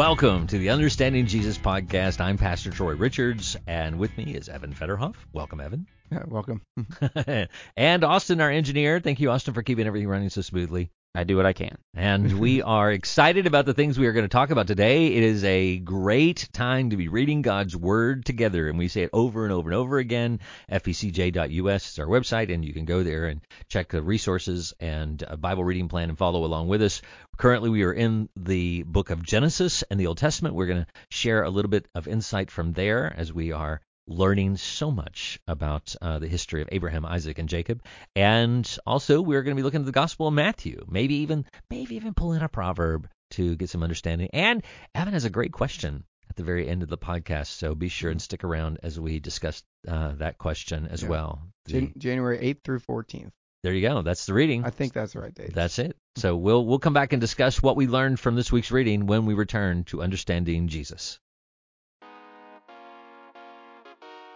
Welcome to the Understanding Jesus podcast. I'm Pastor Troy Richards, and with me is Evan Federhoff. Welcome, Evan. Yeah, welcome. and Austin, our engineer. Thank you, Austin, for keeping everything running so smoothly. I do what I can. And we are excited about the things we are going to talk about today. It is a great time to be reading God's Word together, and we say it over and over and over again. FBCJ.us is our website, and you can go there and check the resources and uh, Bible reading plan and follow along with us. Currently, we are in the book of Genesis and the Old Testament. We're going to share a little bit of insight from there as we are learning so much about uh, the history of Abraham, Isaac, and Jacob. And also, we're going to be looking at the Gospel of Matthew, maybe even maybe even pull in a proverb to get some understanding. And Evan has a great question at the very end of the podcast, so be sure and stick around as we discuss uh, that question as Yeah. well. The- Jan- January 8th through 14th. there you go. That's the reading. I think that's the right date. That's it. So we'll we'll come back and discuss what we learned from this week's reading when we return to understanding Jesus.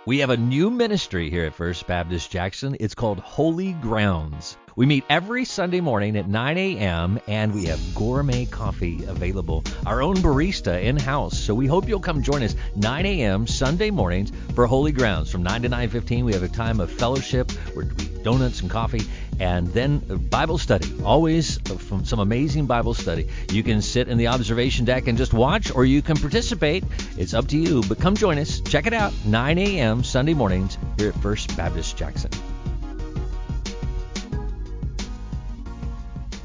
We have a new ministry here at First Baptist Jackson. It's called Holy Grounds. We meet every Sunday morning at 9 a.m. and we have gourmet coffee available, our own barista in house. So we hope you'll come join us 9 a.m. Sunday mornings for Holy Grounds. From 9 to 9:15, we have a time of fellowship where we donuts and coffee, and then Bible study. Always from some amazing Bible study. You can sit in the observation deck and just watch, or you can participate. It's up to you. But come join us. Check it out. 9 a.m. Sunday mornings here at First Baptist Jackson.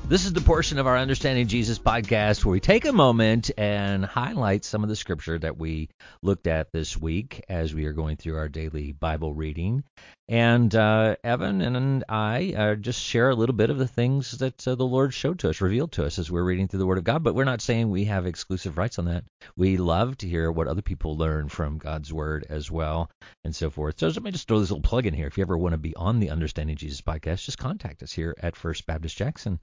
This is the portion of our Understanding Jesus podcast where we take a moment and highlight some of the scripture that we looked at this week as we are going through our daily Bible reading. And uh, Evan and I uh, just share a little bit of the things that uh, the Lord showed to us, revealed to us as we're reading through the Word of God. But we're not saying we have exclusive rights on that. We love to hear what other people learn from God's Word as well, and so forth. So let me just throw this little plug in here. If you ever want to be on the Understanding Jesus podcast, just contact us here at First Baptist Jackson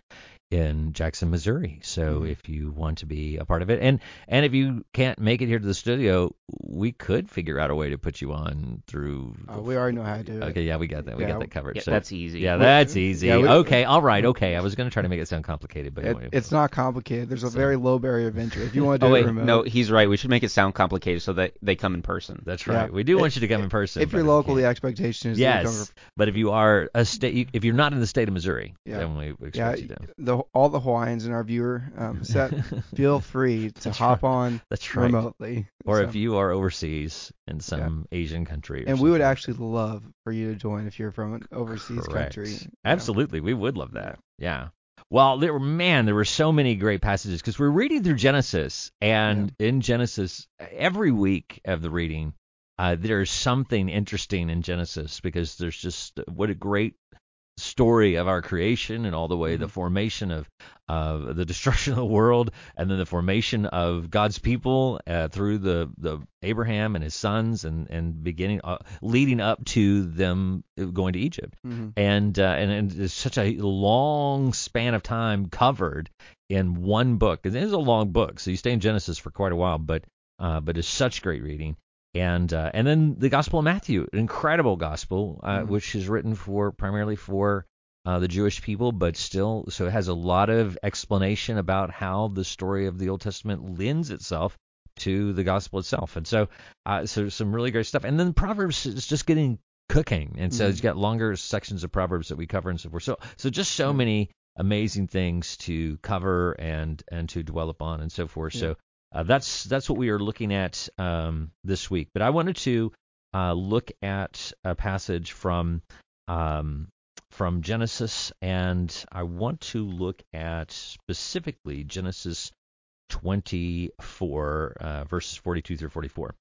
in Jackson, Missouri. So Mhm. if you want to be a part of it, and and if you can't make it here to the studio, we could figure out a way to put you on through. Uh, we already know how to do it. Okay, yeah, we got that. We Yeah, got that covered. Yeah, so, that's easy. yeah, that's easy. yeah, we- okay, all right, okay. I was going to try to make it sound complicated, but It, anyway. it's not complicated. There's a So- very low barrier of entry. If you want to Oh do wait, it remote, no, he's right. We should make it sound complicated so that they come in person. That's Yeah. right. We do want you to come in person. if but you're you local, the can't. expectation is that you come yes, but if you are a state, if you're not in the state of Missouri, Yeah. then we expect yeah, you to. the all the Hawaiians in our viewer um, set feel free to That's hop right. on That's right. remotely. Or So- if you are overseas in some Asian country. Or and we would something. actually love for you to join if you're from an overseas Correct. country. you know. Absolutely, we would love that. Yeah. Well, there were man, there were so many great passages because we're reading through Genesis, and in Genesis, every week of the reading, uh, there's something interesting in Genesis because there's just what a great story of our creation and all the way the Mhm. formation of uh, the destruction of the world and then the formation of God's people uh, through the the Abraham and his sons and and beginning uh, leading up to them going to Egypt Mhm. and uh, and, and it's such a long span of time covered in one book. It is a long book, so you stay in Genesis for quite a while, but uh, but it's such great reading. And uh, and then the Gospel of Matthew, an incredible gospel, uh, Mhm. which is written for primarily for uh, the Jewish people, but still, so it has a lot of explanation about how the story of the Old Testament lends itself to the gospel itself. And so, uh, so some really great stuff. And then Proverbs is just getting cooking, and so Mhm. it's got longer sections of Proverbs that we cover and so forth. So, so just so Yeah. many amazing things to cover and and to dwell upon and so forth. Yeah. So uh, that's that's what we are looking at um, this week. But I wanted to uh, look at a passage from um, from Genesis, and I want to look at specifically Genesis 24 uh, verses 42 through 44.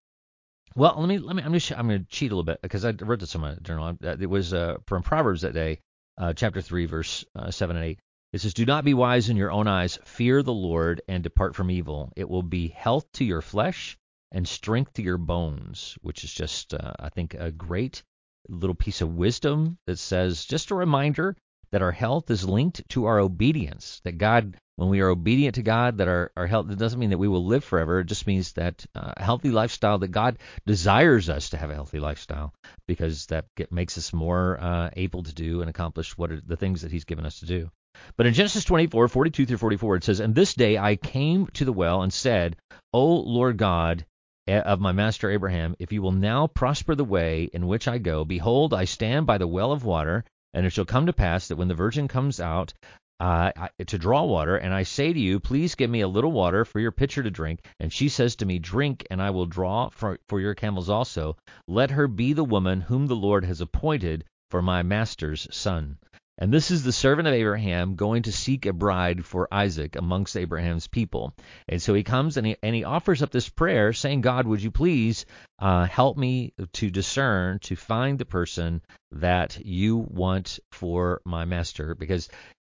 Well, let me let me I'm just I'm going to cheat a little bit because I read this in my journal. It was uh, from Proverbs that day, uh, chapter three, verse uh, seven and eight. It says, "Do not be wise in your own eyes. Fear the Lord and depart from evil. It will be health to your flesh and strength to your bones." Which is just uh, I think a great little piece of wisdom that says just a reminder that our health is linked to our obedience. That God, when we are obedient to God, that our, our health, it doesn't mean that we will live forever. It just means that uh, a healthy lifestyle, that God desires us to have a healthy lifestyle because that get, makes us more uh, able to do and accomplish what are the things that He's given us to do. But in Genesis 24, 42 through 44, it says, And this day I came to the well and said, O Lord God eh, of my master Abraham, if you will now prosper the way in which I go, behold, I stand by the well of water, and it shall come to pass that when the virgin comes out uh, to draw water, and I say to you, please give me a little water for your pitcher to drink, and she says to me, drink, and I will draw for, for your camels also. Let her be the woman whom the Lord has appointed for my master's son. And this is the servant of Abraham going to seek a bride for Isaac amongst Abraham's people. And so he comes and he, and he offers up this prayer saying, God, would you please uh, help me to discern, to find the person that you want for my master? Because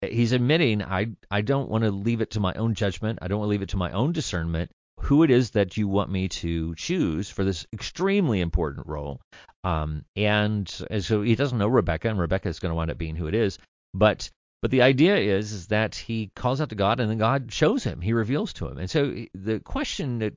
he's admitting, I, I don't want to leave it to my own judgment. I don't want to leave it to my own discernment who it is that you want me to choose for this extremely important role. Um, and, and so he doesn't know Rebecca, and Rebecca is going to wind up being who it is. But but the idea is, is that he calls out to God, and then God shows him. He reveals to him. And so the question that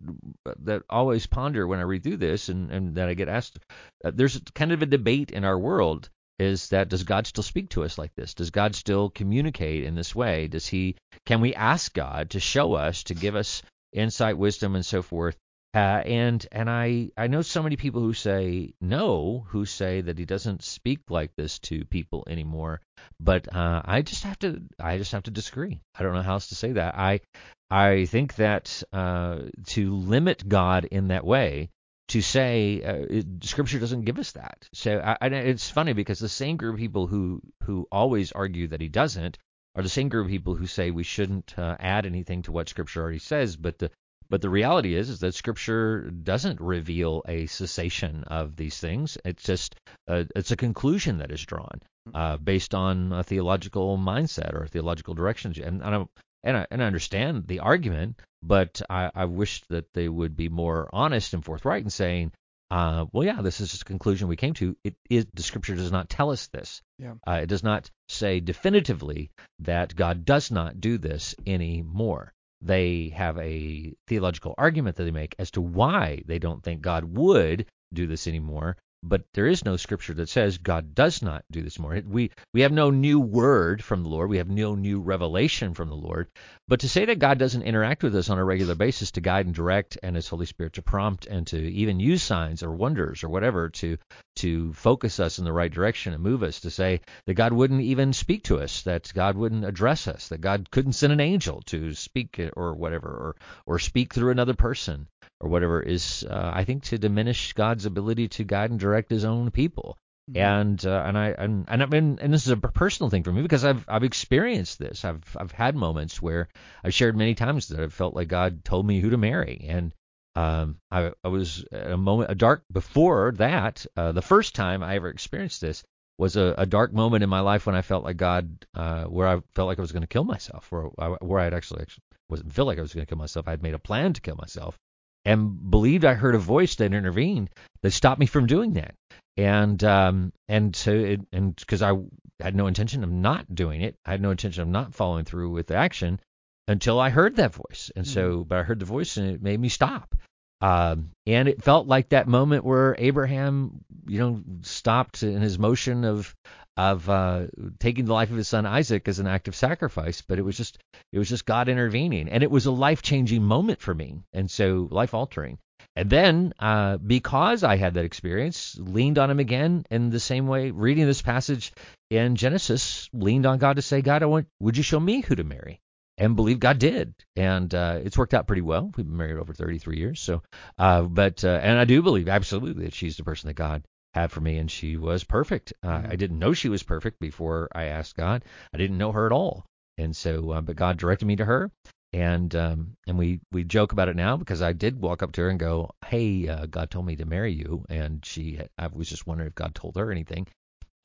that I always ponder when I read through this, and, and that I get asked, uh, there's kind of a debate in our world is that does God still speak to us like this? Does God still communicate in this way? Does he can we ask God to show us, to give us insight, wisdom, and so forth. Uh, and and I I know so many people who say no, who say that he doesn't speak like this to people anymore. But uh, I just have to I just have to disagree. I don't know how else to say that. I I think that uh, to limit God in that way, to say uh, it, Scripture doesn't give us that. So I, I, it's funny because the same group of people who who always argue that he doesn't are the same group of people who say we shouldn't uh, add anything to what Scripture already says. But the but the reality is is that Scripture doesn't reveal a cessation of these things. It's just uh, it's a conclusion that is drawn uh, based on a theological mindset or theological directions. And, and I and I, and I understand the argument, but I, I wish that they would be more honest and forthright in saying uh, well, yeah, this is just a conclusion we came to. It is the scripture does not tell us this. Yeah. Uh, it does not say definitively that God does not do this anymore. They have a theological argument that they make as to why they don't think God would do this anymore, but there is no scripture that says God does not do this more. We we have no new word from the Lord. We have no new revelation from the Lord. But to say that God doesn't interact with us on a regular basis to guide and direct, and His Holy Spirit to prompt and to even use signs or wonders or whatever to to focus us in the right direction and move us, to say that God wouldn't even speak to us, that God wouldn't address us, that God couldn't send an angel to speak or whatever, or or speak through another person or whatever is, uh, I think, to diminish God's ability to guide and direct His own people. Mm-hmm. And uh, and I and and I mean, and this is a personal thing for me because I've I've experienced this. I've I've had moments where I've shared many times that I've felt like God told me who to marry, and um, I, I was at a moment, a dark before that. Uh, the first time I ever experienced this was a, a dark moment in my life when I felt like God, uh, where I felt like I was going to kill myself, where I, where I had actually, actually wasn't feel like I was going to kill myself. I had made a plan to kill myself, and believed I heard a voice that intervened that stopped me from doing that. And um, and so it, and because I had no intention of not doing it, I had no intention of not following through with the action until I heard that voice. And so, mm-hmm. but I heard the voice and it made me stop. Um, and it felt like that moment where Abraham, you know, stopped in his motion of of uh, taking the life of his son Isaac as an act of sacrifice, but it was just it was just God intervening, and it was a life changing moment for me, and so life altering. And then, uh, because I had that experience, leaned on him again in the same way. Reading this passage in Genesis, leaned on God to say, God, I want, would you show me who to marry? And believe God did, and uh, it's worked out pretty well. We've been married over 33 years, so uh, but uh, and I do believe absolutely that she's the person that God had for me, and she was perfect. Uh, mm-hmm. I didn't know she was perfect before I asked God. I didn't know her at all, and so uh, but God directed me to her, and um, and we we joke about it now because I did walk up to her and go, "Hey, uh, God told me to marry you," and she I was just wondering if God told her anything,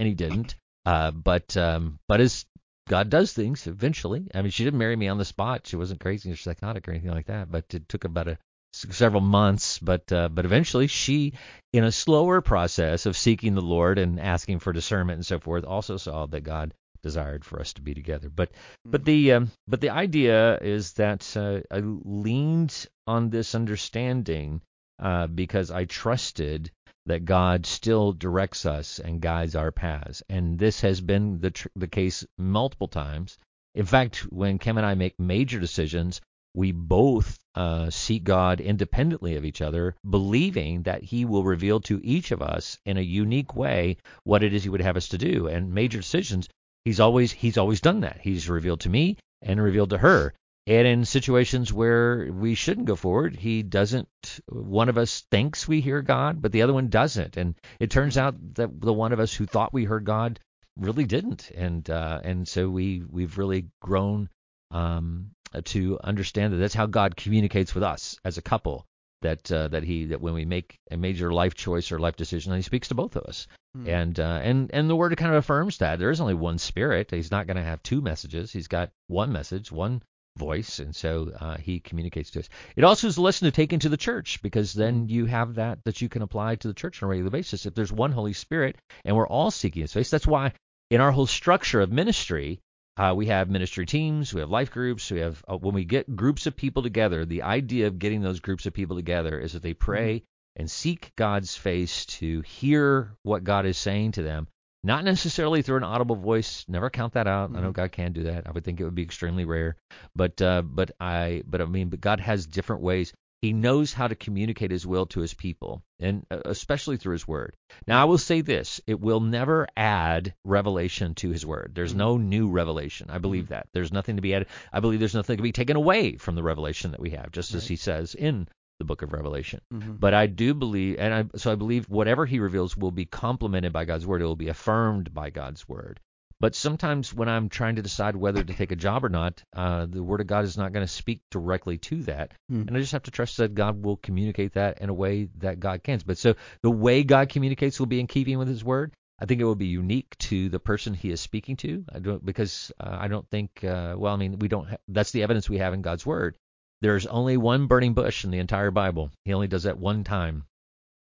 and He didn't. Uh, but um, but as God does things eventually. I mean, she didn't marry me on the spot. She wasn't crazy or psychotic or anything like that. But it took about a several months. But uh, but eventually, she, in a slower process of seeking the Lord and asking for discernment and so forth, also saw that God desired for us to be together. But but mm-hmm. the um, but the idea is that uh, I leaned on this understanding uh, because I trusted that God still directs us and guides our paths. And this has been the tr- the case multiple times. In fact, when Kim and I make major decisions, we both uh, seek God independently of each other, believing that He will reveal to each of us in a unique way what it is He would have us to do. And major decisions, He's always He's always done that. He's revealed to me and revealed to her. And in situations where we shouldn't go forward, he doesn't. One of us thinks we hear God, but the other one doesn't. And it turns out that the one of us who thought we heard God really didn't. And uh, and so we we've really grown um, to understand that that's how God communicates with us as a couple. That uh, that he that when we make a major life choice or life decision, he speaks to both of us. Hmm. And uh, and and the word kind of affirms that there is only one spirit. He's not going to have two messages. He's got one message, one voice, and so uh, he communicates to us. It also is a lesson to take into the church because then you have that that you can apply to the church on a regular basis. If there's one Holy Spirit and we're all seeking His face, that's why in our whole structure of ministry. Uh, we have ministry teams, we have life groups, we have uh, when we get groups of people together. The idea of getting those groups of people together is that they pray and seek God's face to hear what God is saying to them, not necessarily through an audible voice. Never count that out. I know Mhm. God can do that. I would think it would be extremely rare, but uh, but I but I mean, but God has different ways. He knows how to communicate His will to His people, and uh, especially through His Word. Now, I will say this: it will never add revelation to His Word. There's no new revelation. I believe that. There's nothing to be added. I believe there's nothing to be taken away from the revelation that we have, just as He says in the Book of Revelation. Mhm. But I do believe, and I, so I believe whatever he reveals will be complemented by God's word. It will be affirmed by God's word. But sometimes when I'm trying to decide whether to take a job or not, uh, the word of God is not going to speak directly to that, Hmm. and I just have to trust that God will communicate that in a way that God can. But so the way God communicates will be in keeping with His word. I think it will be unique to the person He is speaking to. I don't because uh, I don't think. Uh, well, I mean, we don't. Ha- that's the evidence we have in God's word. There's only one burning bush in the entire Bible. He only does that one time.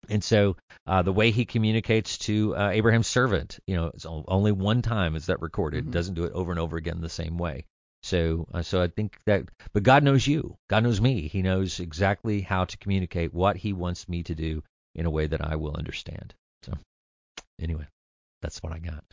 And so uh, the way he communicates to uh, Abraham's servant, you know, it's only one time is that recorded. Mhm. Doesn't do it over and over again the same way. So, uh, so I think that, but God knows you. God knows me. He knows exactly how to communicate what He wants me to do in a way that I will understand. So, anyway, that's what I got.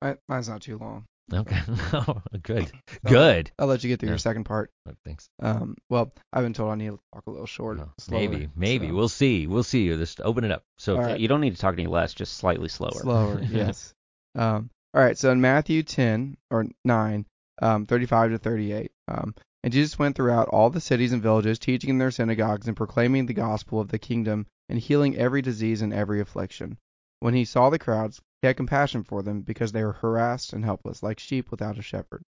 Mi- Mine's not too long. Okay, good, good. I'll let you get through Yeah. your second part. Oh, thanks. Um, well, I've been told I need to talk a little short. Oh, slower, maybe, maybe so- we'll see. We'll see. Just open it up. So, right. You don't need to talk any less, just slightly slower. Slower, yes. Um, all right, so in Matthew 10 or 9, um, 35 to 38, um, and Jesus went throughout all the cities and villages, teaching in their synagogues and proclaiming the gospel of the kingdom and healing every disease and every affliction. When he saw the crowds, he had compassion for them because they were harassed and helpless, like sheep without a shepherd.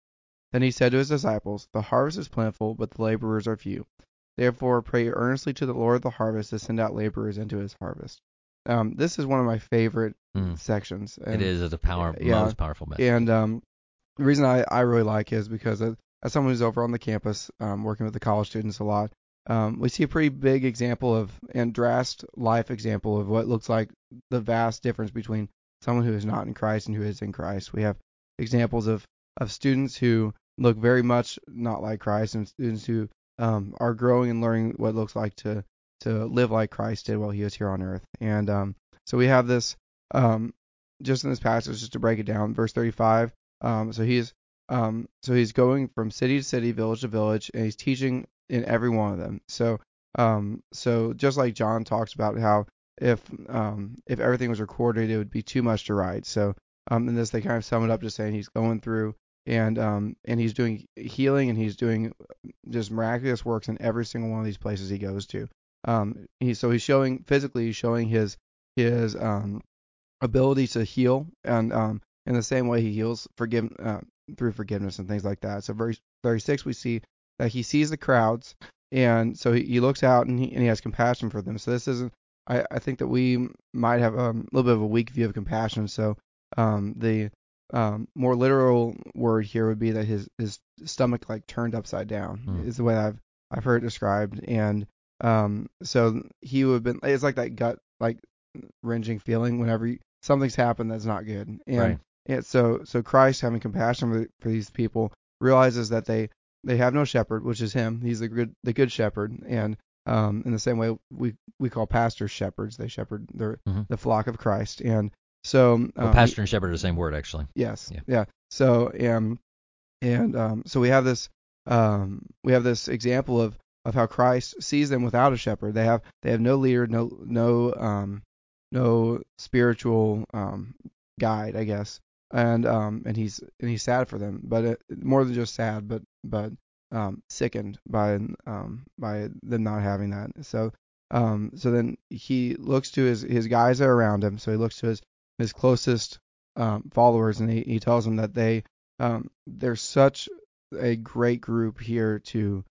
Then he said to his disciples, The harvest is plentiful, but the laborers are few. Therefore, pray earnestly to the Lord of the harvest to send out laborers into his harvest. Um, this is one of my favorite Mm. sections. it and- is a power, yeah, most powerful message. and um, the reason I, I really like it is because as, as someone who's over on the campus um, working with the college students a lot, um, we see a pretty big example of and drastic life example of what looks like the vast difference between someone who is not in Christ and who is in Christ. We have examples of, of students who look very much not like Christ and students who um, are growing and learning what it looks like to to live like Christ did while he was here on earth. And um, so we have this um, just in this passage, just to break it down, verse 35. Um, so he's um, so he's going from city to city, village to village, and he's teaching in every one of them. So um, so just like John talks about how if um, if everything was recorded, it would be too much to write. So um, in this, they kind of sum it up just saying he's going through and um, and he's doing healing and he's doing just miraculous works in every single one of these places he goes to. Um, he so he's showing physically, he's showing his his um, ability to heal, and um, in the same way he heals forgive uh, through forgiveness and things like that. So verse 36 we see that he sees the crowds, and so he, he looks out and he and he has compassion for them. So this isn't. I, I think that we might have um, a little bit of a weak view of compassion. So um, the um, more literal word here would be that his his stomach like turned upside down Hmm. is the way I've I've heard it described, and um, so he would have been. It's like that gut like wrenching feeling whenever you, something's happened that's not good. And Right. and so so Christ having compassion for, for these people realizes that they they have no shepherd, which is him. He's the good the good shepherd, and um, in the same way we we call pastors shepherds. They shepherd the Mhm. the flock of Christ, and so um, well, pastor and shepherd are the same word, actually. Yes. Yeah. Yeah. So um and um so we have this um, we have this example of of how Christ sees them without a shepherd. They have they have no leader, no no um, no spiritual um, guide, I guess, and um, and he's and he's sad for them, but it, more than just sad, but but um, sickened by um, by them not having that. So um, so then he looks to his his guys are around him. So he looks to his his closest um, followers, and he, he tells them that they um, there's such a great group here to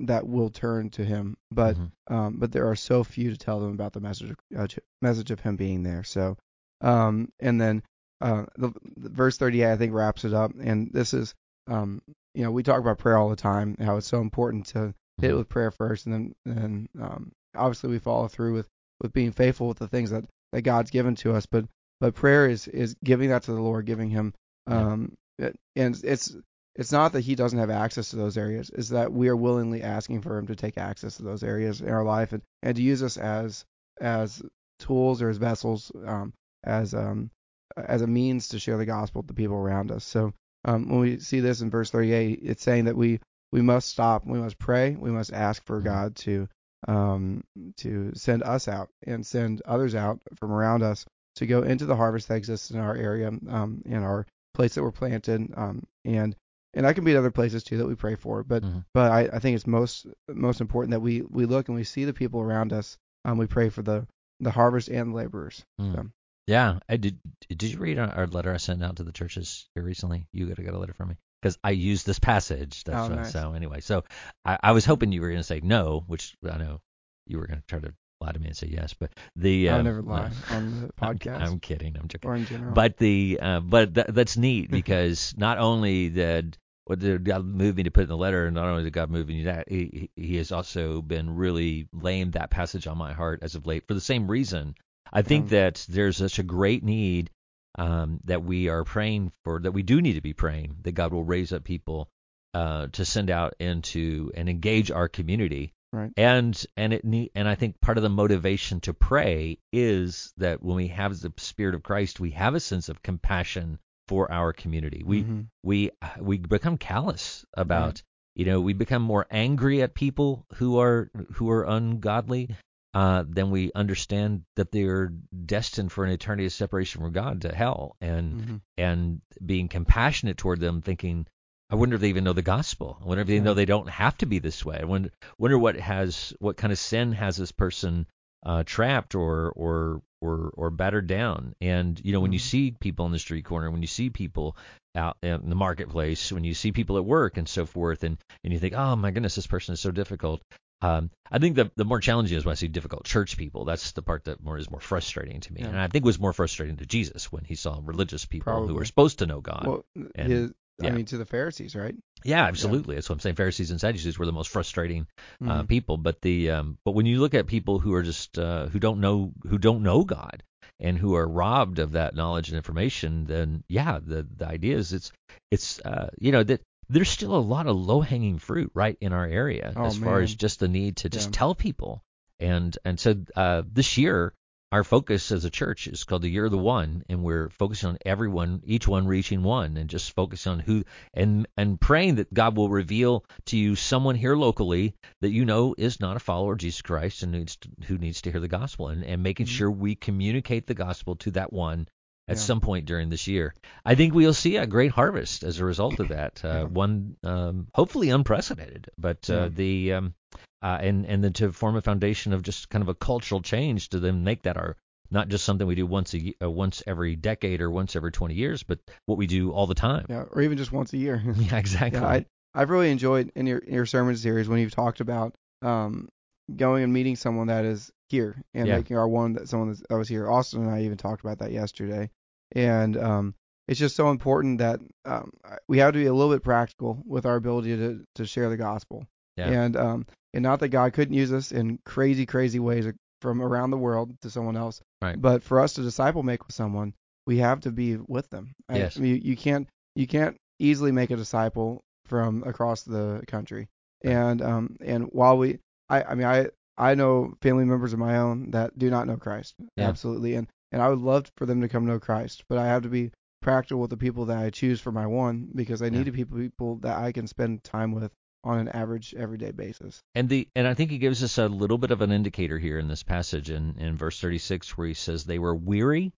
that will turn to him, but Mhm. um, but there are so few to tell them about the message of, uh, message of him being there. So um, and then uh, the, the verse 38 I think wraps it up, and this is um, you know we talk about prayer all the time, how it's so important to hit it with prayer first, and then and um, obviously we follow through with with being faithful with the things that that God's given to us, but but prayer is is giving that to the Lord, giving Him um, it- and it's it's not that he doesn't have access to those areas. It's that we are willingly asking for him to take access to those areas in our life and, and to use us as as tools or as vessels, um, as um, as a means to share the gospel with the people around us. So um, when we see this in verse 38, it's saying that we we must stop, we must pray, we must ask for Mhm. God to um, to send us out and send others out from around us to go into the harvest that exists in our area, um, in our place that we're planted, um, and and that can be at other places too that we pray for. But Mhm. but I, I think it's most most important that we we look and we see the people around us. Um, we pray for the the harvest and the laborers. Mm. So, Yeah, I did. Did you read our letter I sent out to the churches here recently? You got to get a letter from me because I used this passage. That's Oh, nice. so anyway. So I, I was hoping you were going to say no, which I know you were going to try to lie to me and say yes, but the I um, would never lie no. on the I'm- podcast I'm, kidding. I'm joking. or in general. But the uh, but th- that's neat because not only did what God move me to put in the letter, and not only did God move me to that, he, he has also been really laying that passage on my heart as of late for the same reason. I think that there's such a great need um, that we are praying for, that we do need to be praying that God will raise up people uh, to send out into and engage our community. Right. And and it need, and I think part of the motivation to pray is that when we have the Spirit of Christ, we have a sense of compassion for our community. We Mhm. we we become callous about you know we become more angry at people who are who are ungodly uh, then we understand that they're destined for an eternity of separation from God to hell and Mhm. and being compassionate toward them thinking I wonder if they even know the gospel. I wonder if they Yeah. know they don't have to be this way. I wonder, wonder what has what kind of sin has this person uh, trapped or or or or battered down. And you know, when you Mhm. see people on the street corner, when you see people out in the marketplace, when you see people at work and so forth, and and you think, oh my goodness, this person is so difficult. Um, I think the the more challenging is when I see difficult church people. That's the part that more is more frustrating to me, Yeah. and I think was more frustrating to Jesus when he saw religious people who were supposed to know God. Well, and- his, I mean, to the Pharisees, right? Yeah, absolutely. That's what I'm saying. Pharisees and Sadducees were the most frustrating uh, Mhm. people. But the um, but when you look at people who are just uh, who don't know who don't know God and who are robbed of that knowledge and information, then yeah, the the idea is it's it's uh, you know that there's still a lot of low hanging fruit right in our area Oh, as far as just the need to just Yeah. tell people. And and so uh, this year our focus as a church is called the year of the one and we're focusing on everyone each one reaching one and just focusing on who and and praying that God will reveal to you someone here locally that you know is not a follower of Jesus Christ and needs to, who needs to hear the gospel and, and making Mhm. sure we communicate the gospel to that one at Yeah. some point during this year. I think we'll see a great harvest as a result of that. Uh, Yeah. One um, hopefully unprecedented, but uh, Yeah. the um, uh, and and then to form a foundation of just kind of a cultural change to then make that our not just something we do once a uh, once every decade or once every 20 years, but what we do all the time. Yeah, or even just once a year. Yeah, exactly. Yeah, I I've really enjoyed in your in your sermon series when you've talked about um going and meeting someone that is here and Yeah. making our one that someone that was here. Austin and I even talked about that yesterday, and um it's just so important that um we have to be a little bit practical with our ability to to share the gospel. Yeah. And um and not that God couldn't use us in crazy crazy ways from around the world to someone else, Right. but for us to disciple make with someone, we have to be with them. Yes. I mean, you, you can't you can't easily make a disciple from across the country. Right. And um and while we I I mean I I know family members of my own that do not know Christ. Yeah. Absolutely. And and I would love for them to come know Christ, but I have to be practical with the people that I choose for my one because I need to people people that I can spend time with on an average everyday basis. And the and I think he gives us a little bit of an indicator here in this passage in, in verse 36 where he says they were weary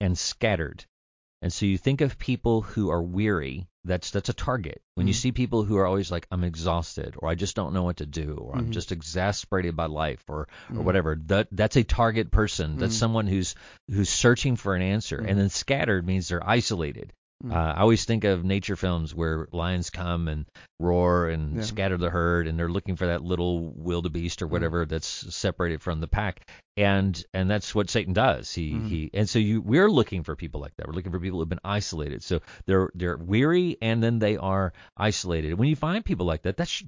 and scattered. And so you think of people who are weary, that's that's a target. When you Mhm. see people who are always like I'm exhausted or I just don't know what to do or I'm Mhm. just exasperated by life or or Mhm. whatever, that that's a target person. That's Mhm. someone who's who's searching for an answer. And then scattered means they're isolated. Mhm. Uh, I always think of nature films where lions come and roar and Yeah. scatter the herd, and they're looking for that little wildebeest or Mhm. whatever that's separated from the pack, and and that's what Satan does. He Mhm. he and so you we're looking for people like that. We're looking for people who've been isolated. So they're they're weary and then they are isolated. When you find people like that, that's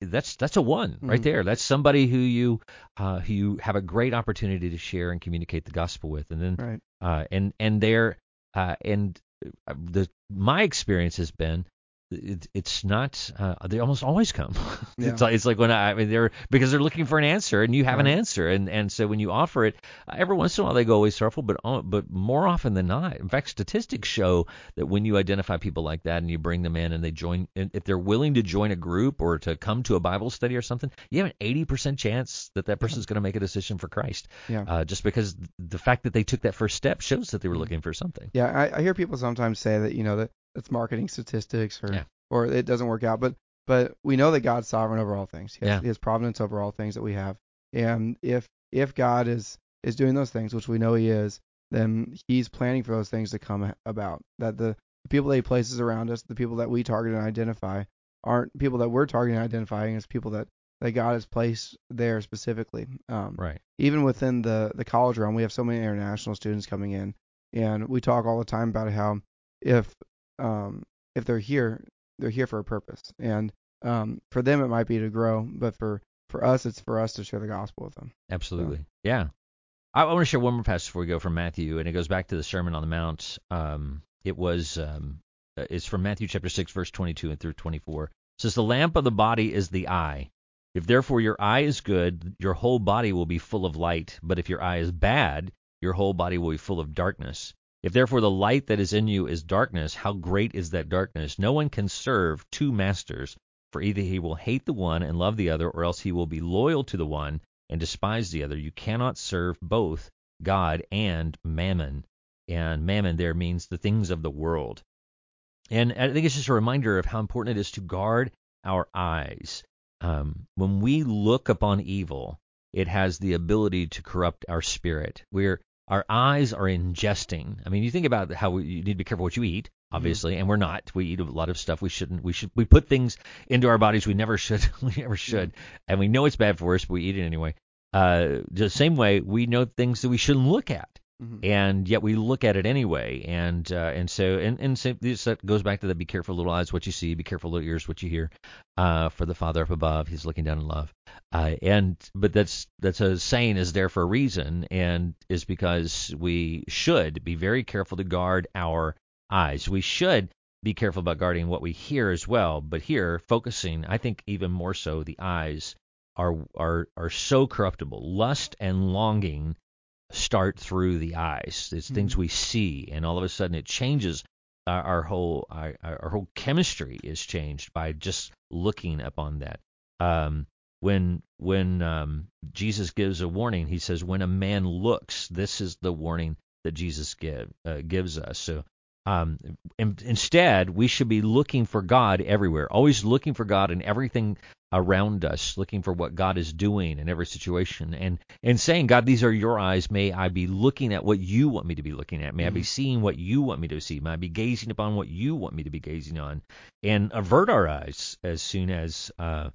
that's that's a one right Mhm. there. That's somebody who you uh, who you have a great opportunity to share and communicate the gospel with, and then Right. uh, and and they're uh, and Uh, the my experience has been it, it's not uh, they almost always come Yeah. it's, like, it's like when I, I mean they're because they're looking for an answer and you have an answer and and so when you offer it every once in a while they go away sorrowful but uh, but more often than not in fact statistics show that when you identify people like that and you bring them in and they join and if they're willing to join a group or to come to a Bible study or something you have an 80% chance that that person's going to make a decision for Christ Yeah. uh, just because the fact that they took that first step shows that they were Mhm. looking for something. Yeah, I, I hear people sometimes say that you know that that's marketing statistics or Yeah. or it doesn't work out, but but we know that God's sovereign over all things. He has, Yeah. he has providence over all things that we have, and if if God is is doing those things, which we know He is, then He's planning for those things to come about. That the, the people that He places around us, the people that we target and identify, aren't people that we're targeting and identifying as people that that God has placed there specifically. Um, Right. even within the the college realm, we have so many international students coming in, and we talk all the time about how if um, if they're here, they're here for a purpose, and um, for them it might be to grow, but for for us, it's for us to share the gospel with them. Absolutely. Yeah. I, I want to share one more passage before we go from Matthew, and it goes back to the Sermon on the Mount. Um, it was um, uh, it's from Matthew chapter six, verse twenty-two and through twenty-four. It says, "The lamp of the body is the eye. If therefore your eye is good, your whole body will be full of light. But if your eye is bad, your whole body will be full of darkness. If therefore the light that is in you is darkness, how great is that darkness? No one can serve two masters, for either he will hate the one and love the other, or else he will be loyal to the one and despise the other. You cannot serve both God and mammon. And mammon there means the things of the world. And I think it's just a reminder of how important it is to guard our eyes. Um, when we look upon evil, it has the ability to corrupt our spirit. We're our eyes are ingesting. I mean, you think about how we, you need to be careful what you eat, obviously, and we're not. We eat a lot of stuff we shouldn't. We should we put things into our bodies we never should. we never should, and we know it's bad for us, but we eat it anyway. Uh, the same way we know things that we shouldn't look at Mhm. and yet we look at it anyway. And uh, and so and and so this goes back to that: be careful, little eyes, what you see; be careful, little ears, what you hear. Uh, for the Father up above, He's looking down in love. Uh, and but that's that's a saying is there for a reason, and is because we should be very careful to guard our eyes. We should be careful about guarding what we hear as well. But here, focusing, I think even more so, the eyes are are are so corruptible. Lust and longing start through the eyes. It's things we see, and all of a sudden it changes our, our whole our, our whole chemistry is changed by just looking upon that. Um, when when um, Jesus gives a warning, he says, "When a man looks, this is the warning that Jesus give uh, gives us." So. Um, in, instead, we should be looking for God everywhere, always looking for God in everything around us, looking for what God is doing in every situation, and and saying, God, these are your eyes. May I be looking at what you want me to be looking at. May I be seeing what you want me to see. May I be gazing upon what you want me to be gazing on, and avert our eyes as soon as. Uh,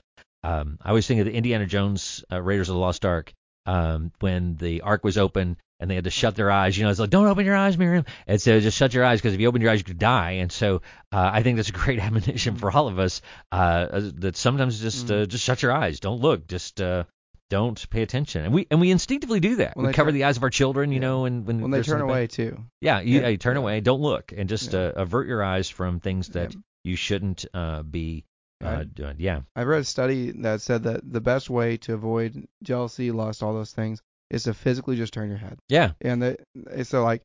um, I always think of the Indiana Jones uh, Raiders of the Lost Ark um, when the Ark was open and they had to shut their eyes. You know, it's like, don't open your eyes, Miriam. And so just shut your eyes because if you open your eyes, you could die. And so uh, I think that's a great admonition for all of us uh, that sometimes just uh, just shut your eyes, don't look, just uh, don't pay attention. And we and we instinctively do that. When we cover turn- the eyes of our children, you Yeah. know, and when When they turn bad- away too. yeah, you, Yeah. hey, turn Yeah. away, don't look, and just uh, avert your eyes from things that you shouldn't uh, be uh, doing. Yeah, I've read a study that said that the best way to avoid jealousy, lust, all those things is to physically just turn your head. yeah, And the, it's so like,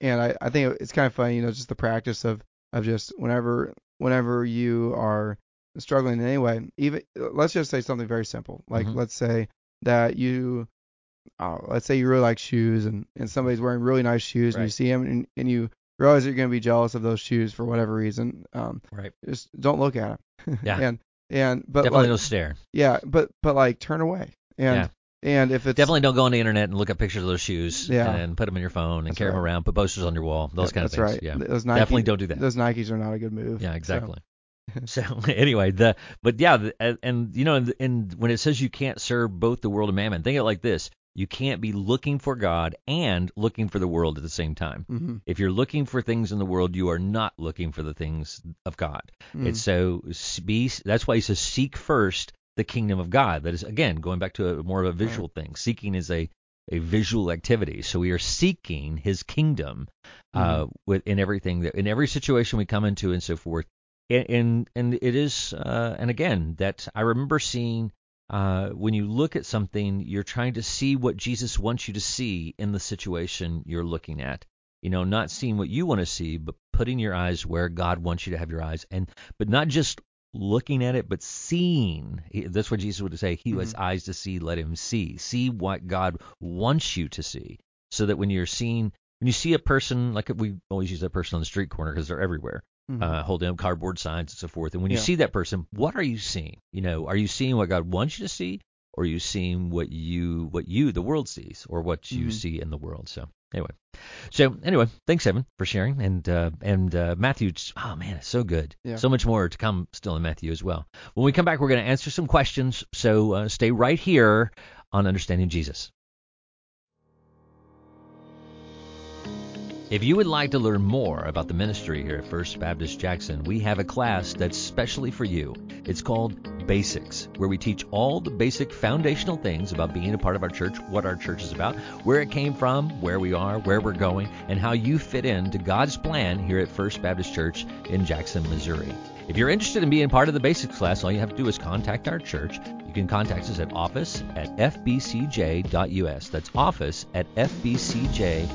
and I, I think it's kind of funny, you know, just the practice of, of just whenever, whenever you are struggling in any way, even let's just say something very simple. Like Mhm. let's say that you, uh, let's say you really like shoes, and and somebody's wearing really nice shoes, and you see him, and, and you realize you're going to be jealous of those shoes for whatever reason. Um, Right. just don't look at them. Yeah. and and but Definitely like, don't stare. yeah, but but like turn away. And Yeah. And if it's Definitely don't go on the internet and look at pictures of those shoes Yeah. and put them in your phone and That's carry them around, put posters on your wall, those Yeah, kind of things. right. Yeah. Those Nike, Definitely don't do that. Those Nikes are not a good move. Yeah, exactly. So, anyway, the but yeah, the, and, and you know, and, and when it says you can't serve both the world and mammon, think of it like this: you can't be looking for God and looking for the world at the same time. hmm If you're looking for things in the world, you are not looking for the things of God. Mm. It's so be. That's why he says seek first the kingdom of God. That is again going back to a more of a visual thing. Seeking is a a visual activity. So we are seeking His kingdom uh, with in everything that in every situation we come into and so forth. And and, and it is uh, and again that I remember seeing. Uh, when you look at something, you're trying to see what Jesus wants you to see in the situation you're looking at. You know, not seeing what you want to see, but putting your eyes where God wants you to have your eyes, and but not just looking at it, but seeing. That's what Jesus would say. He who has eyes to see, let him see. See what God wants you to see, so that when you're seeing, when you see a person, like we always use that person on the street corner because they're everywhere, Mhm. uh, holding up cardboard signs and so forth. And when you Yeah. see that person, what are you seeing? You know, are you seeing what God wants you to see, or are you seeing what you, what you, the world sees, or what you Mhm. see in the world? So anyway, so anyway, thanks Evan for sharing, and uh, and uh, Matthew. Oh man, it's so good. Yeah. So much more to come still in Matthew as well. When we come back, we're going to answer some questions. So uh, stay right here on Understanding Jesus. If you would like to learn more about the ministry here at First Baptist Jackson, we have a class that's specially for you. It's called Basics, where we teach all the basic foundational things about being a part of our church, what our church is about, where it came from, where we are, where we're going, and how you fit into God's plan here at First Baptist Church in Jackson, Missouri. If you're interested in being part of the Basics class, all you have to do is contact our church. You can contact us at office at fbcj.us. That's office at fbcj.us.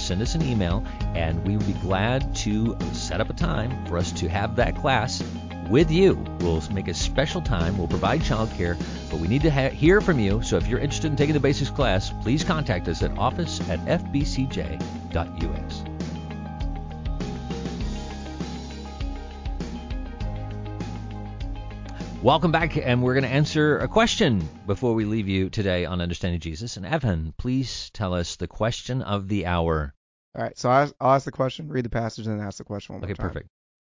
Send us an email, and we would be glad to set up a time for us to have that class with you. We'll make a special time. We'll provide childcare, but we need to ha- hear from you. So if you're interested in taking the basics class, please contact us at office at fbcj.us. Welcome back, and we're going to answer a question before we leave you today on Understanding Jesus. And Evan, please tell us the question of the hour. All right, so I'll ask the question, read the passage, and then ask the question one more Okay, time. perfect.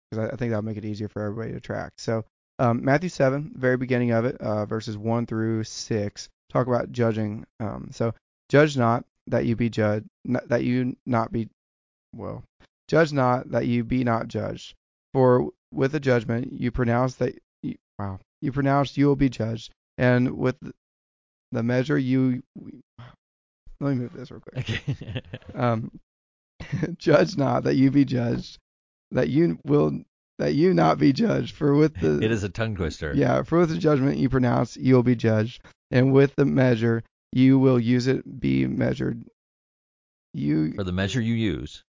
because I, think that'll make it easier for everybody to track. So um, Matthew 7, very beginning of it, uh, verses 1 through 6, talk about judging. Um, so judge not that you be judged, that you not be, well, judge not that you be not judged. For with the judgment you pronounce that, you, wow, you pronounce you will be judged, and with the measure you, let me move this real quick. Okay. Um, judge not that you be judged, that you will that you not be judged. For with the it is a tongue twister. yeah, for with the judgment you pronounce, you will be judged, and with the measure you will use it be measured. You For the measure you use.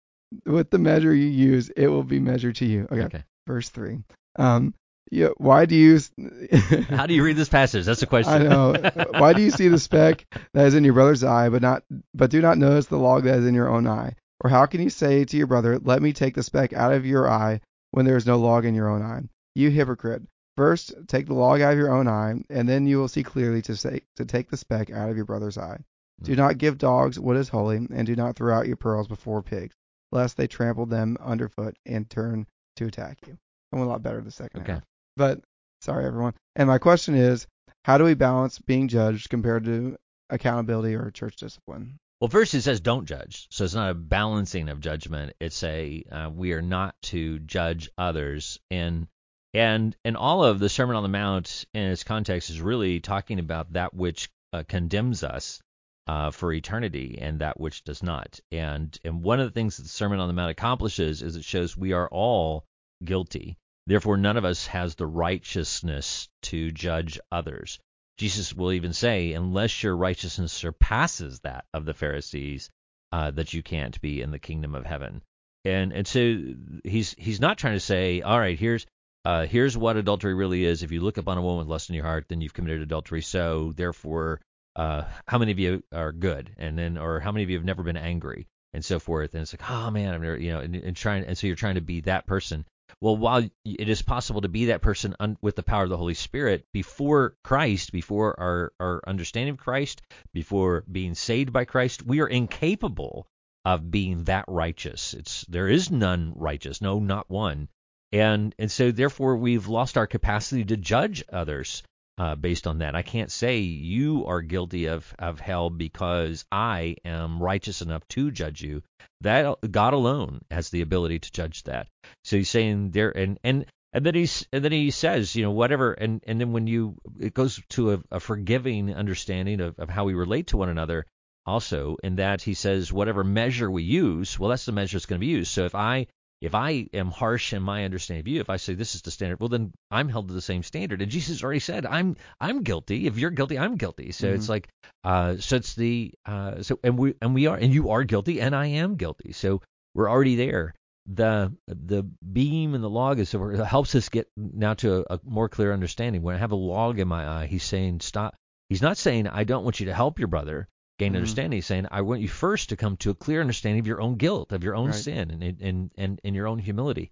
with the measure you use, it will be measured to you. Okay, Okay. verse three. Um, yeah, why do you? How do you read this passage? That's the question. I know. Why do you see the speck that is in your brother's eye, but not but do not notice the log that is in your own eye? Or how can you say to your brother, Let me take the speck out of your eye when there is no log in your own eye? You hypocrite. First take the log out of your own eye, and then you will see clearly to say to take the speck out of your brother's eye. Do hmm. not give dogs what is holy, and do not throw out your pearls before pigs, lest they trample them underfoot and turn to attack you. I went a lot better the second Okay. half. But sorry everyone. And my question is, how do we balance being judged compared to accountability or church discipline? Well, first it says don't judge, so it's not a balancing of judgment. It's a uh, we are not to judge others, and and and all of the Sermon on the Mount in its context is really talking about that which uh, condemns us uh, for eternity and that which does not. And and one of the things that the Sermon on the Mount accomplishes is it shows we are all guilty. Therefore, none of us has the righteousness to judge others. Jesus will even say, unless your righteousness surpasses that of the Pharisees, uh, that you can't be in the kingdom of heaven. And and so he's he's not trying to say, all right, here's uh, here's what adultery really is. If you look upon a woman with lust in your heart, then you've committed adultery. So therefore, uh, how many of you are good? And then, or how many of you have never been angry? And so forth. And it's like, oh man, I'm never, you know, and, and trying, and so you're trying to be that person. Well, while it is possible to be that person un, with the power of the Holy Spirit before Christ, before our, our understanding of Christ, before being saved by Christ, we are incapable of being that righteous. It's there is none righteous, no, not one. And and so therefore we've lost our capacity to judge others uh, based on that. I can't say you are guilty of of hell because I am righteous enough to judge you. That God alone has the ability to judge that. So he's saying there, and and and then he's and then he says, you know, whatever, and and then when you it goes to a, a forgiving understanding of, of how we relate to one another. Also, in that he says, whatever measure we use, well, that's the measure that's going to be used. So if I if I am harsh in my understanding of you, if I say this is the standard, well then I'm held to the same standard. And Jesus already said, I'm I'm guilty. If you're guilty, I'm guilty. So mm-hmm. it's like uh so it's the uh so and we and we are and you are guilty and I am guilty. So we're already there. The the beam and the log is so it helps us get now to a, a more clear understanding. When I have a log in my eye, he's saying stop. He's not saying I don't want you to help your brother gain mm-hmm. understanding. He's saying, I want you first to come to a clear understanding of your own guilt, of your own right. sin, and, and and and your own humility.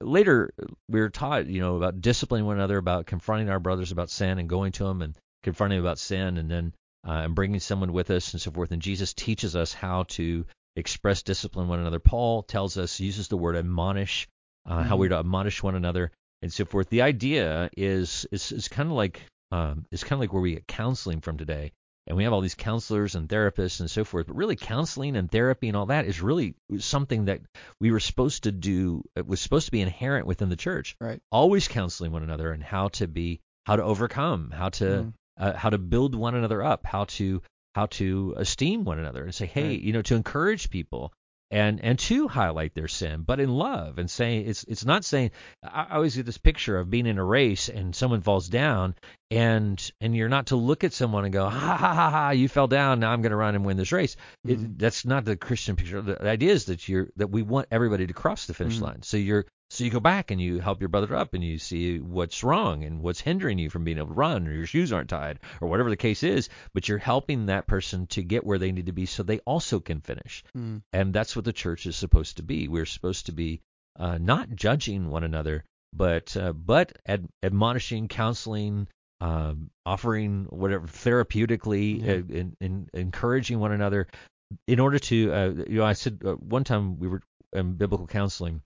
Later, we were taught, you know, about disciplining one another, about confronting our brothers about sin, and going to them and confronting them about sin, and then uh, and bringing someone with us and so forth. And Jesus teaches us how to express discipline one another. Paul tells us uses the word admonish, uh, mm-hmm. how we're to admonish one another and so forth. The idea is is, is kind of like um, is kind of like where we get counseling from today and we have all these counselors and therapists and so forth. But really, counseling and therapy and all that is really something that we were supposed to do. It was supposed to be inherent within the church. Right. Always counseling one another and how to be, how to overcome, how to, mm. uh, how to build one another up, how to, how to esteem one another and say, hey, right. you know, to encourage people and and to highlight their sin, but in love and saying it's it's not saying I always get this picture of being in a race and someone falls down and and you're not to look at someone and go ha ha ha ha you fell down now I'm going to run and win this race. Mm-hmm. It, that's not the Christian picture. The idea is that you're that we want everybody to cross the finish mm-hmm. line. So you're so you go back and you help your brother up and you see what's wrong and what's hindering you from being able to run or your shoes aren't tied or whatever the case is, but you're helping that person to get where they need to be so they also can finish. Mm. And that's what the church is supposed to be. We're supposed to be uh, not judging one another, but uh, but ad- admonishing, counseling, um, offering whatever therapeutically, uh, in, in, encouraging one another. In order to, uh, you know, I said uh, one time we were in biblical counseling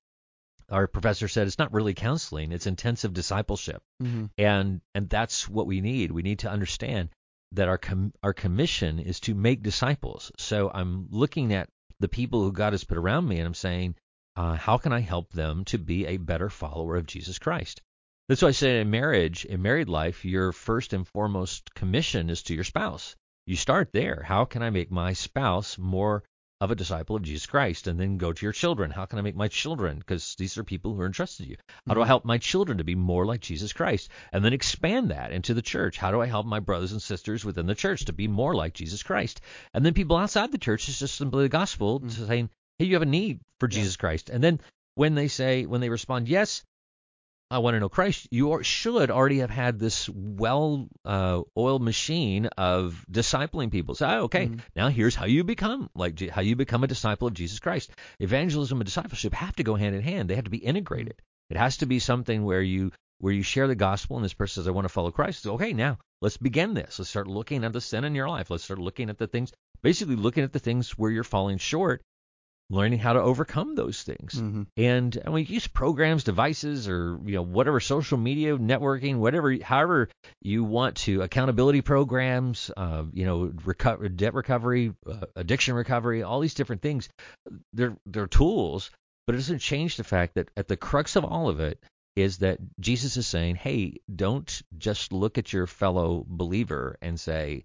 our professor said it's not really counseling it's intensive discipleship. Mm-hmm. and and that's what we need. We need to understand that our com- our commission is to make disciples. So i'm looking at the people who god has put around me and i'm saying uh, how can i help them to be a better follower of jesus christ? That's why i say in marriage in married life your first and foremost commission is to your spouse. You start there. How can i make my spouse more of a disciple of Jesus Christ and then go to your children. How can I make my children? Because these are people who are entrusted to you. How do I mm-hmm. help my children to be more like Jesus Christ? And then expand that into the church. How do I help my brothers and sisters within the church to be more like Jesus Christ? And then people outside the church, it's just simply the gospel mm-hmm. saying, hey, you have a need for yeah. Jesus Christ. And then when they say, when they respond, yes, I want to know Christ, you are, should already have had this well uh, oiled machine of discipling people. So, oh, okay, mm-hmm. now here's how you become like how you become a disciple of Jesus Christ. Evangelism and discipleship have to go hand in hand. They have to be integrated. It has to be something where you where you share the gospel and this person says, I want to follow Christ. So, okay, now let's begin this. Let's start looking at the sin in your life. Let's start looking at the things, basically looking at the things where you're falling short learning how to overcome those things. Mm-hmm. And, and we use programs, devices, or you know whatever social media, networking, whatever, however you want to, accountability programs, uh, you know, debt recovery, uh, addiction recovery, all these different things. They're they're tools, but it doesn't change the fact that at the crux of all of it is that Jesus is saying, hey, don't just look at your fellow believer and say,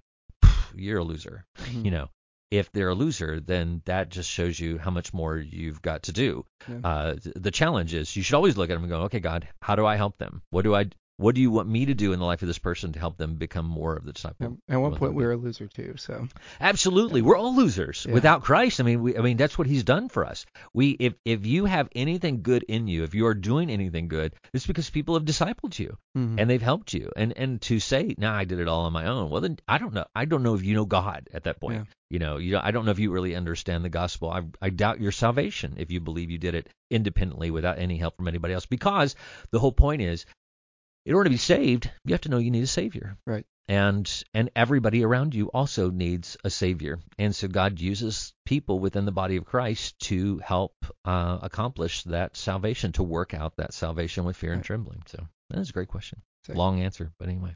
you're a loser. Mm-hmm. You know, if they're a loser, then that just shows you how much more you've got to do. Yeah. Uh, the challenge is you should always look at them and go, okay, God, how do I help them? What do I What do you want me to do in the life of this person to help them become more of the disciple? At one point we were a loser too. So Absolutely, we're all losers Yeah. without Christ. I mean, we, I mean that's what He's done for us. We, if if you have anything good in you, if you are doing anything good, it's because people have discipled you mhm. and they've helped you. And and to say, "No, I did it all on my own." Well, then I don't know. I don't know if you know God at that point. Yeah. You know, you I don't know if you really understand the gospel. I I doubt your salvation if you believe you did it independently without any help from anybody else. Because the whole point is, in order to be saved, you have to know you need a savior. Right. And and everybody around you also needs a savior. And so God uses people within the body of Christ to help uh, accomplish that salvation, to work out that salvation with fear and trembling. So that is a great question. So- Long answer, but anyway.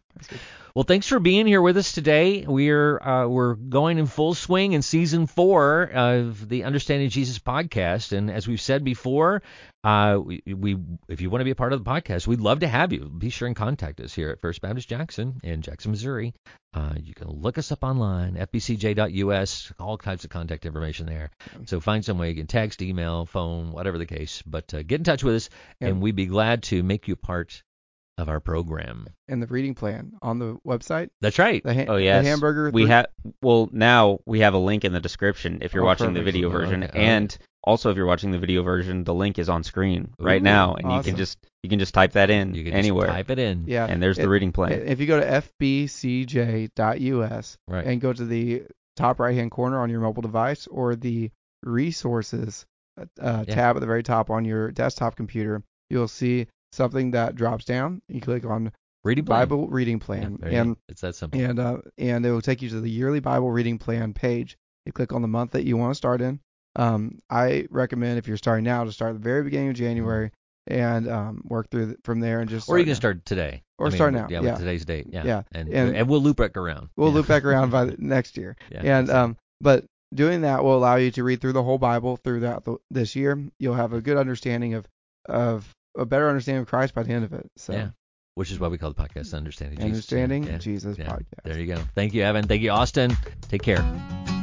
Well, thanks for being here with us today. We're uh, we're going in full swing in season four of the Understanding Jesus podcast, and as we've said before, uh, we, we if you want to be a part of the podcast, we'd love to have you. Be sure and contact us here at First Baptist Jackson in Jackson, Missouri. Uh, you can look us up online, fbcj.us, all kinds of contact information there. So find some way you can text, email, phone, whatever the case. But uh, get in touch with us, Yeah. and we'd be glad to make you part of our program. And the reading plan on the website. That's right. The, ha- Oh yes. the hamburger. We three- have well now we have a link in the description if you're Oh, watching the video version, okay. and also if you're watching the video version, the link is on screen Ooh, right now, and you can just you can just type that in You can anywhere, just type it in. Yeah. and there's It- the reading plan. If you go to fbcj.us Right. and go to the top right hand corner on your mobile device or the resources uh, Yeah. tab at the very top on your desktop computer, you'll see something that drops down. You click on Reading plan. Bible reading plan, go. and it's that simple. and uh, and it will take you to the yearly Bible reading plan page. You click on the month that you want to start in. Um, I recommend if you're starting now to start at the very beginning of January and um, work through th- from there and just or you can now. start today. Or I mean, start now, Yeah, yeah. with today's date. Yeah. Yeah, And, and- and we'll loop back around. We'll Yeah. loop back around by the next year. Yeah, and um, but doing that will allow you to read through the whole Bible throughout the, this year. You'll have a good understanding of of a better understanding of Christ by the end of it. So Yeah. Which is why we call the podcast mm-hmm. Understanding Jesus. understanding Yeah. Jesus Yeah. podcast. There you go. Thank you, Evan. Thank you, Austin. Take care.